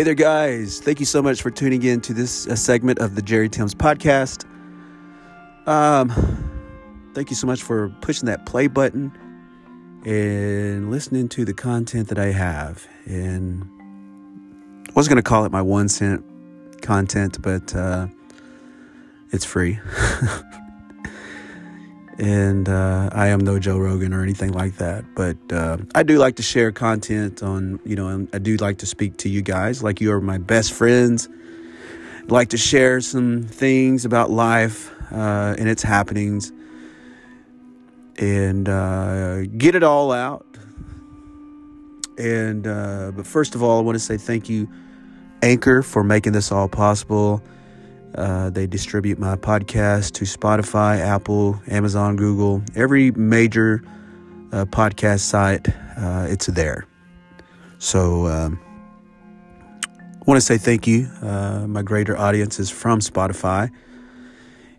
Hey there, guys. Thank you so much for tuning in to this uh, segment of the Jerry Timms podcast. Um, thank you so much for pushing that play button and listening to the content that I have. And I was going to call it my one cent content, but uh, it's free. and uh, I am no Joe Rogan or anything like that. But uh, I do like to share content on, you know, I do like to speak to you guys like you are my best friends. I'd like to share some things about life uh, and its happenings and uh, get it all out. And uh, but first of all, I want to say thank you, Anchor, for making this all possible. Uh, they distribute my podcast to Spotify, Apple, Amazon, Google, every major uh, podcast site. Uh, it's there. So um, I want to say thank you. Uh, my greater audience is from Spotify.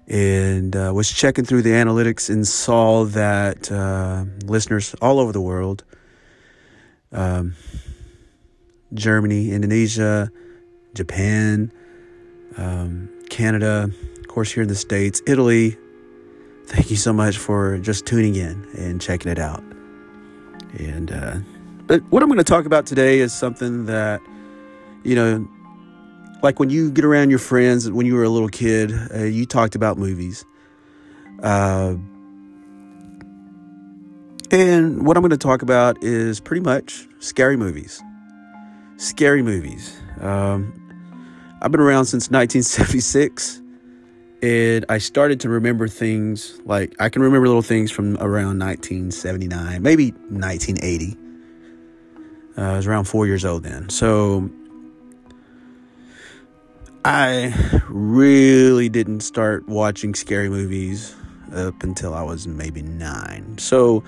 And uh, was checking through the analytics and saw that listeners all over the world, um, Germany, Indonesia, Japan, um, Canada, of course, here in the States, Italy. Thank you so much for just tuning in and checking it out. And, uh, but what I'm going to talk about today is something that, you know, like when you get around your friends when you were a little kid, uh, you talked about movies. Uh, and what I'm going to talk about is pretty much scary movies. Scary movies. Um, I've been around since 1976 and I started to remember things like I can remember little things from around 1979, maybe 1980. Uh, I was around four years old then. So I really didn't start watching scary movies up until I was maybe nine. So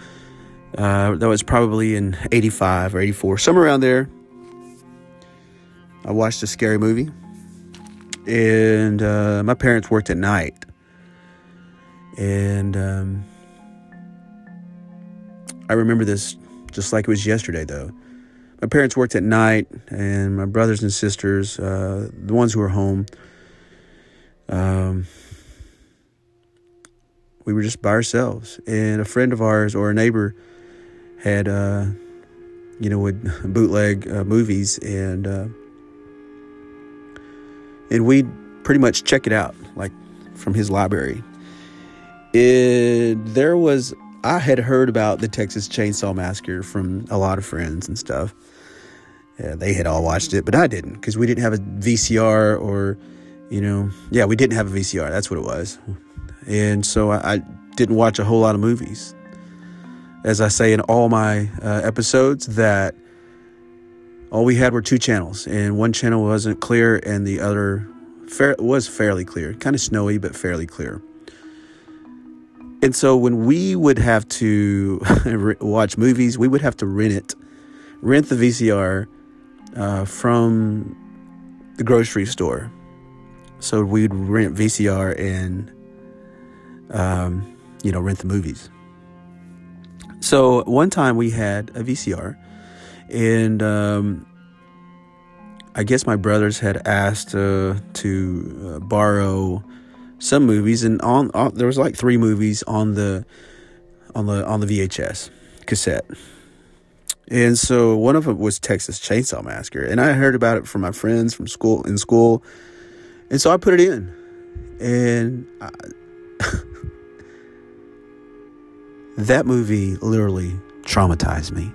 uh, that was probably in 85 or 84, somewhere around there. I watched a scary movie and uh, my parents worked at night, and um, I remember this just like it was yesterday. Though my parents worked at night, and my brothers and sisters, uh, the ones who were home, um, we were just by ourselves. And a friend of ours or a neighbor had, uh, you know, would bootleg uh, movies and uh, and we'd pretty much check it out, like from his library. It, there was, I had heard about the Texas Chainsaw Massacre from a lot of friends and stuff. Yeah, they had all watched it, but I didn't because we didn't have a VCR or, you know, yeah, we didn't have a VCR. That's what it was. And so I, I didn't watch a whole lot of movies. As I say in all my uh, episodes, that all we had were two channels, and one channel wasn't clear, and the other fair, was fairly clear, kind of snowy, but fairly clear. And so when we would have to watch movies, we would have to rent it, rent the VCR uh, from the grocery store. So we'd rent VCR and, um, you know, rent the movies. So one time we had a VCR and um, I guess my brothers had asked uh, to uh, borrow some movies, and on, on, there was like three movies on the on the on the VHS cassette. And so one of them was Texas Chainsaw Massacre, and I heard about it from my friends from school in school, and so I put it in, and I, that movie literally traumatized me.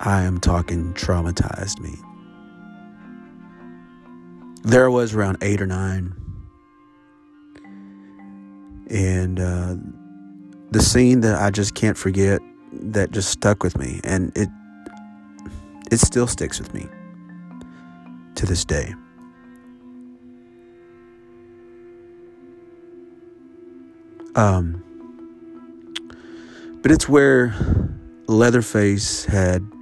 I am talking traumatized me. There was around eight or nine. And uh, the scene that I just can't forget that just stuck with me. And it it still sticks with me to this day. Um, but it's where Leatherface had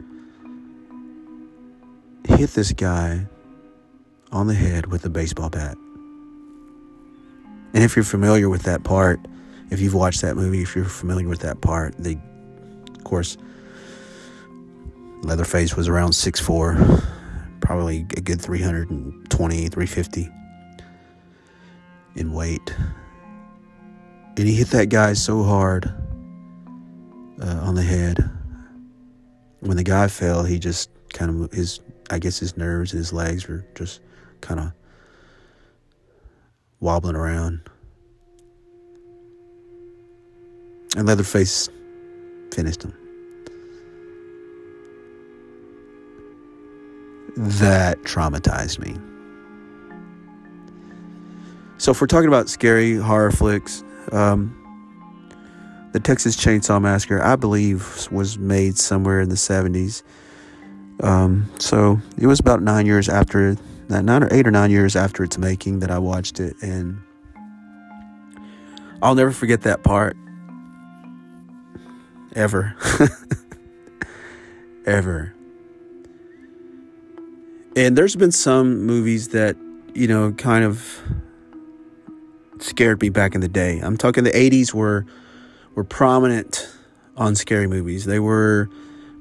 hit this guy on the head with a baseball bat. And if you're familiar with that part, if you've watched that movie, if you're familiar with that part, they, of course, Leatherface was around 6'4, probably a good 320, 350 in weight. And he hit that guy so hard uh, on the head. When the guy fell, he just kind of, his, I guess his nerves, and his legs were just kind of wobbling around. And Leatherface finished him. That traumatized me. So, if we're talking about scary horror flicks, um, the Texas Chainsaw Massacre, I believe, was made somewhere in the 70s. Um, so, it was about nine years after that, nine or eight or nine years after its making that I watched it, and I'll never forget that part ever. ever. And there's been some movies that, you know, kind of scared me back in the day. I'm talking the 80s were were prominent on scary movies. They were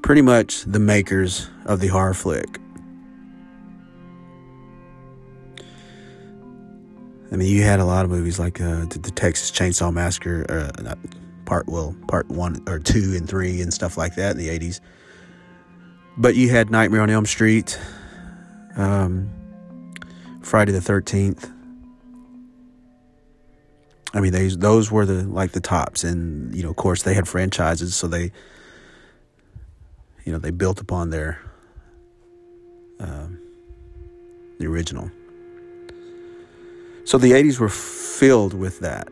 pretty much the makers of the horror flick. I mean, you had a lot of movies like uh, the, Texas Chainsaw Massacre, uh, part well, part one or two and three and stuff like that in the '80s. But you had Nightmare on Elm Street, um, Friday the Thirteenth. I mean, they, those were the like the tops, and you know, of course, they had franchises, so they, you know, they built upon their um, the original. So the 80s were filled with that.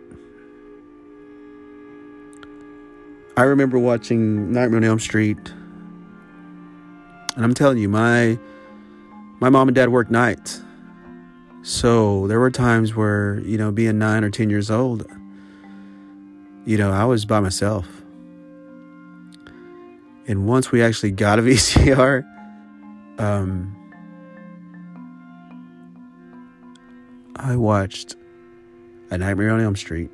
I remember watching Nightmare on Elm Street. And I'm telling you, my my mom and dad worked nights. So there were times where, you know, being nine or 10 years old, you know, I was by myself. And once we actually got a VCR, um, I watched A Nightmare on Elm Street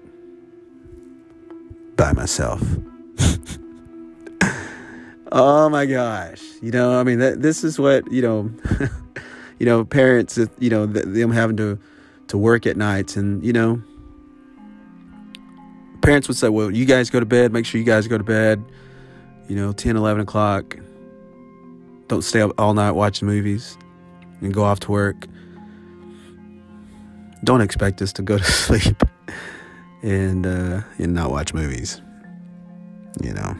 by myself. oh my gosh. You know, I mean, that, this is what, you know, you know, parents, you know, them having to, to work at nights and, you know, parents would say, well, you guys go to bed, make sure you guys go to bed, you know, 10, 11 o'clock. Don't stay up all night watching movies and go off to work don't expect us to go to sleep and uh, and not watch movies. You know,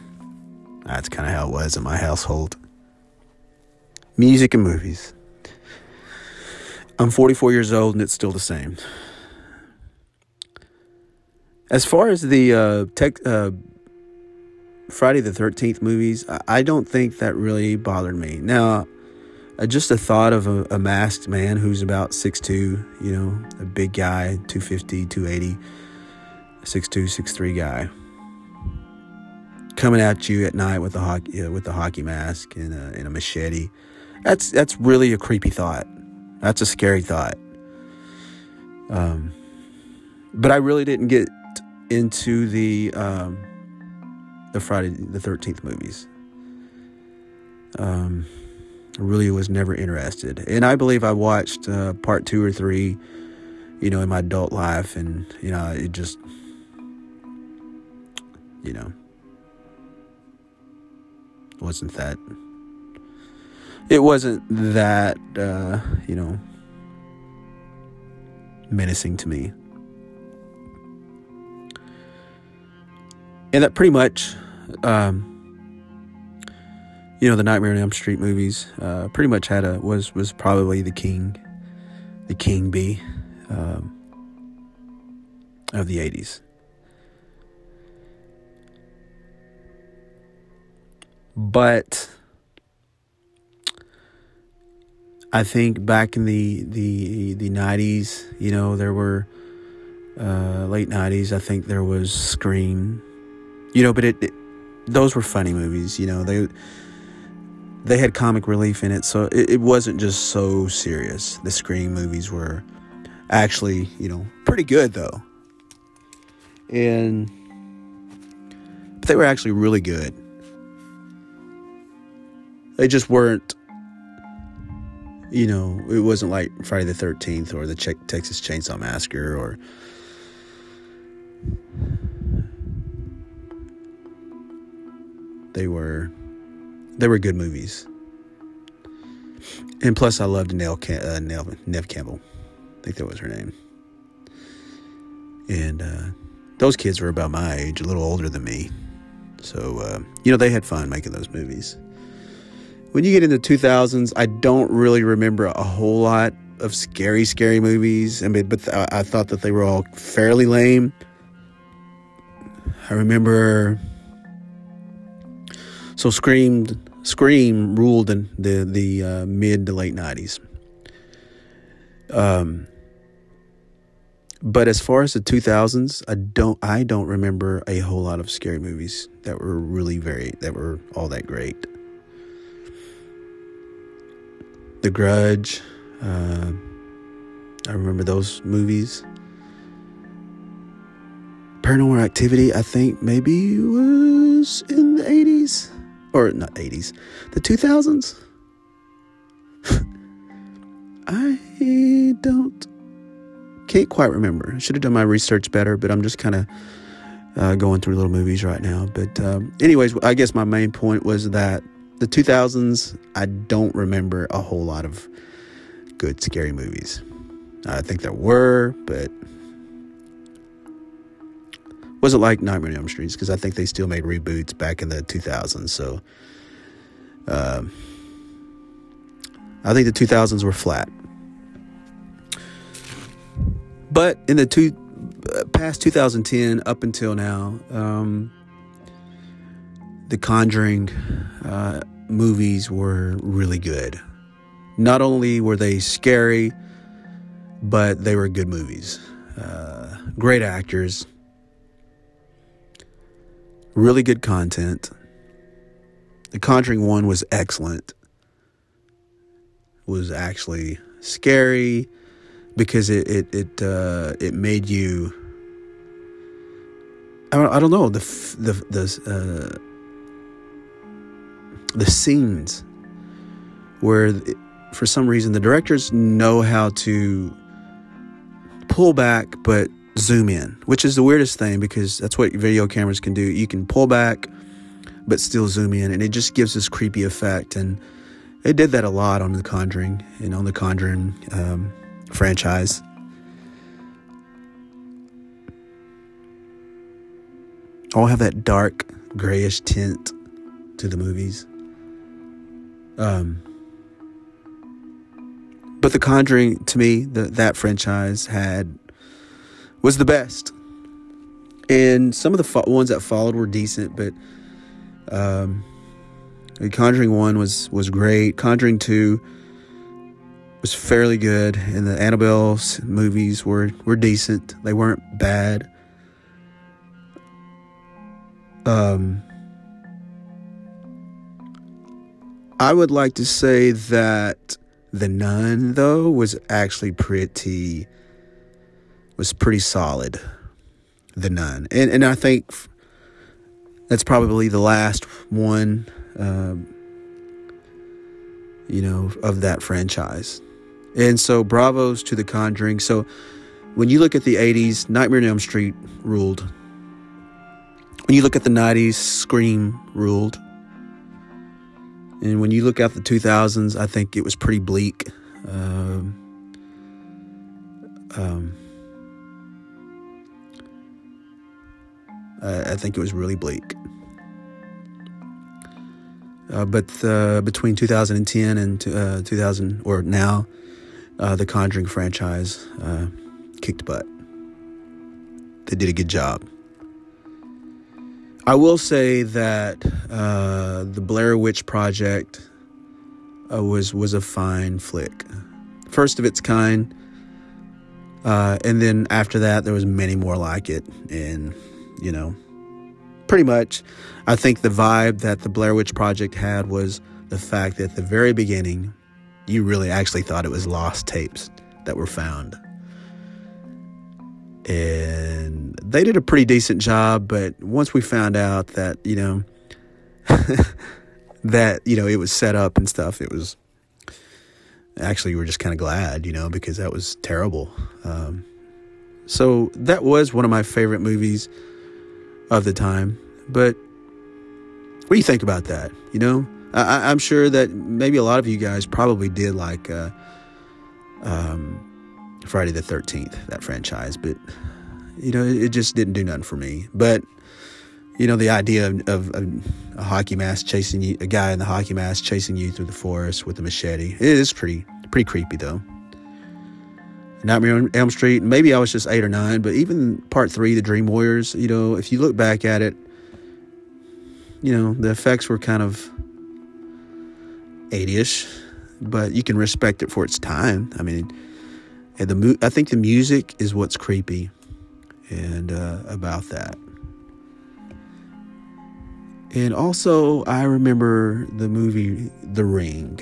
that's kind of how it was in my household. Music and movies. I'm 44 years old and it's still the same. As far as the uh, tech, uh, Friday the 13th movies, I don't think that really bothered me. Now, uh, just the thought of a, a, masked man who's about 6'2, you know, a big guy, 250, 280, 6'2, 6'3 guy, coming at you at night with a hockey, with a hockey mask and a, and a machete. That's, that's really a creepy thought. That's a scary thought. Um, but I really didn't get into the, um, the Friday the 13th movies. Um, really was never interested. And I believe I watched uh, part two or three, you know, in my adult life, and you know, it just, you know, wasn't that. It wasn't that, uh, you know, menacing to me. And that pretty much um, you know the Nightmare on Elm Street movies uh, pretty much had a was was probably the king, the king bee um, of the '80s. But I think back in the the the '90s, you know, there were uh, late '90s. I think there was Scream, you know, but it, it those were funny movies. You know, they they had comic relief in it, so it, it wasn't just so serious. The Scream movies were actually, you know, pretty good though. And but they were actually really good. they just weren't you know, it wasn't like Friday the 13th or the Texas Chainsaw Massacre or they were they were good movies. And plus I loved Nell, uh, Nell Neve Campbell. I think that was her name. And uh, those kids were about my age, a little older than me. So, uh, you know, they had fun making those movies. When you get into 2000s, I don't really remember a whole lot of scary, scary movies. I mean, but th- I thought that they were all fairly lame. I remember. So Scream, Scream ruled in the the uh, mid to late 90s. Um, but as far as the 2000s, I don't I don't remember a whole lot of scary movies that were really very that were all that great. The Grudge, uh, I remember those movies. Paranormal Activity, I think maybe was in the 80s or not 80s, the 2000s. I don't can't quite remember. I should have done my research better, but I'm just kind of uh, going through little movies right now. But, um, anyways, I guess my main point was that the 2000s, I don't remember a whole lot of good scary movies. I think there were, but wasn't like Nightmare on Elm Street because I think they still made reboots back in the 2000s. So, uh, I think the 2000s were flat. But in the two past 2010 up until now, um, the Conjuring uh, movies were really good. Not only were they scary, but they were good movies. Uh, great actors, really good content. The Conjuring one was excellent. Was actually scary because it it it uh, it made you. I don't, I don't know the the the uh, the scenes where for some reason the directors know how to pull back but zoom in, which is the weirdest thing because that's what video cameras can do. You can pull back but still zoom in, and it just gives this creepy effect. And they did that a lot on The Conjuring and on The Conjuring. Um, franchise. All have that dark grayish tint to the movies. Um, but The Conjuring, to me, the, that franchise had was the best. And some of the fo- ones that followed were decent, but um, Conjuring one was was great. Conjuring two was fairly good, and the Annabelle movies were were decent. They weren't bad. Um, I would like to say that the Nun, though, was actually pretty was pretty solid. The Nun, and and I think that's probably the last one. Um, you know, of that franchise. And so, bravos to The Conjuring. So, when you look at the 80s, Nightmare on Elm Street ruled. When you look at the 90s, Scream ruled. And when you look at the 2000s, I think it was pretty bleak. Um, um, I think it was really bleak. Uh, but uh, between 2010 and uh, 2000, or now, uh, the Conjuring franchise uh, kicked butt. They did a good job. I will say that uh, the Blair Witch Project uh, was was a fine flick, first of its kind, uh, and then after that there was many more like it, and you know, pretty much, I think the vibe that the Blair Witch Project had was the fact that at the very beginning you really actually thought it was lost tapes that were found. And they did a pretty decent job, but once we found out that, you know, that you know it was set up and stuff. It was actually we were just kind of glad, you know, because that was terrible. Um, so that was one of my favorite movies of the time. But what do you think about that? You know, I, am sure that maybe a lot of you guys probably did like uh, um, Friday the 13th, that franchise, but you know, it, it, just didn't do nothing for me. But you know, the idea of, of, of, a hockey mask chasing you, a guy in the hockey mask chasing you through the forest with a machete, it is pretty pretty creepy though. Nightmare on Elm Street. Maybe I was just eight or nine, but even part three, The Dream Warriors. You know, if you look back at it, you know the effects were kind of 80ish, but you can respect it for its time. I mean, the mu- I think the music is what's creepy, and uh, about that. And also, I remember the movie The Ring.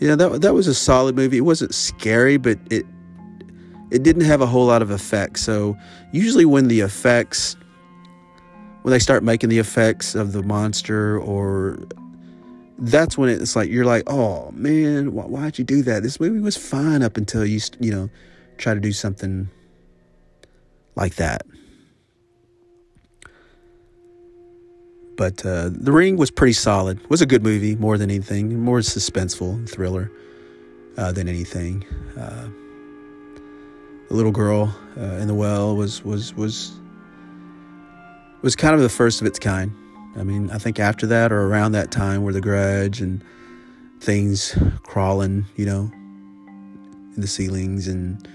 Yeah, that that was a solid movie. It wasn't scary, but it it didn't have a whole lot of effects. So usually when the effects when they start making the effects of the monster or that's when it's like you're like, "Oh, man, why, why'd you do that? This movie was fine up until you, you know, try to do something like that." But uh, The Ring was pretty solid. It was a good movie, more than anything, more suspenseful thriller uh, than anything. Uh, the little girl uh, in the well was was was was kind of the first of its kind. I mean, I think after that or around that time were The Grudge and things crawling, you know, in the ceilings and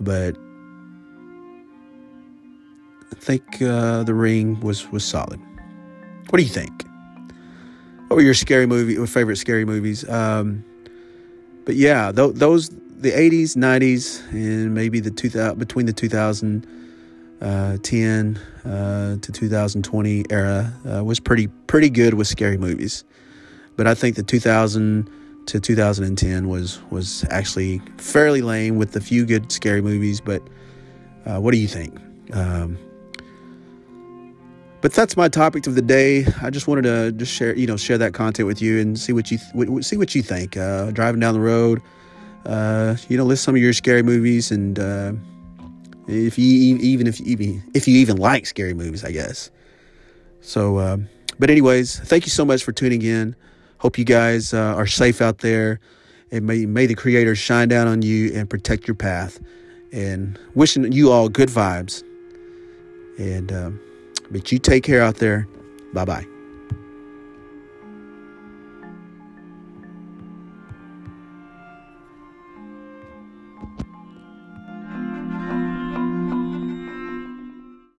but I think uh, The Ring was was solid. What do you think? What were your scary movie, or favorite scary movies? Um, but yeah, th- those the '80s, '90s, and maybe the 2000 between the 2010 uh, uh, to 2020 era uh, was pretty pretty good with scary movies. But I think the 2000 to 2010 was was actually fairly lame with a few good scary movies. But uh, what do you think? Um, but that's my topic of the day. I just wanted to just share, you know, share that content with you and see what you th- see what you think. Uh, driving down the road, uh, you know, list some of your scary movies, and uh, if you even if you even if you even like scary movies, I guess. So, uh, but anyways, thank you so much for tuning in. Hope you guys uh, are safe out there, and may may the Creator shine down on you and protect your path. And wishing you all good vibes. And. Um, but you take care out there. Bye bye.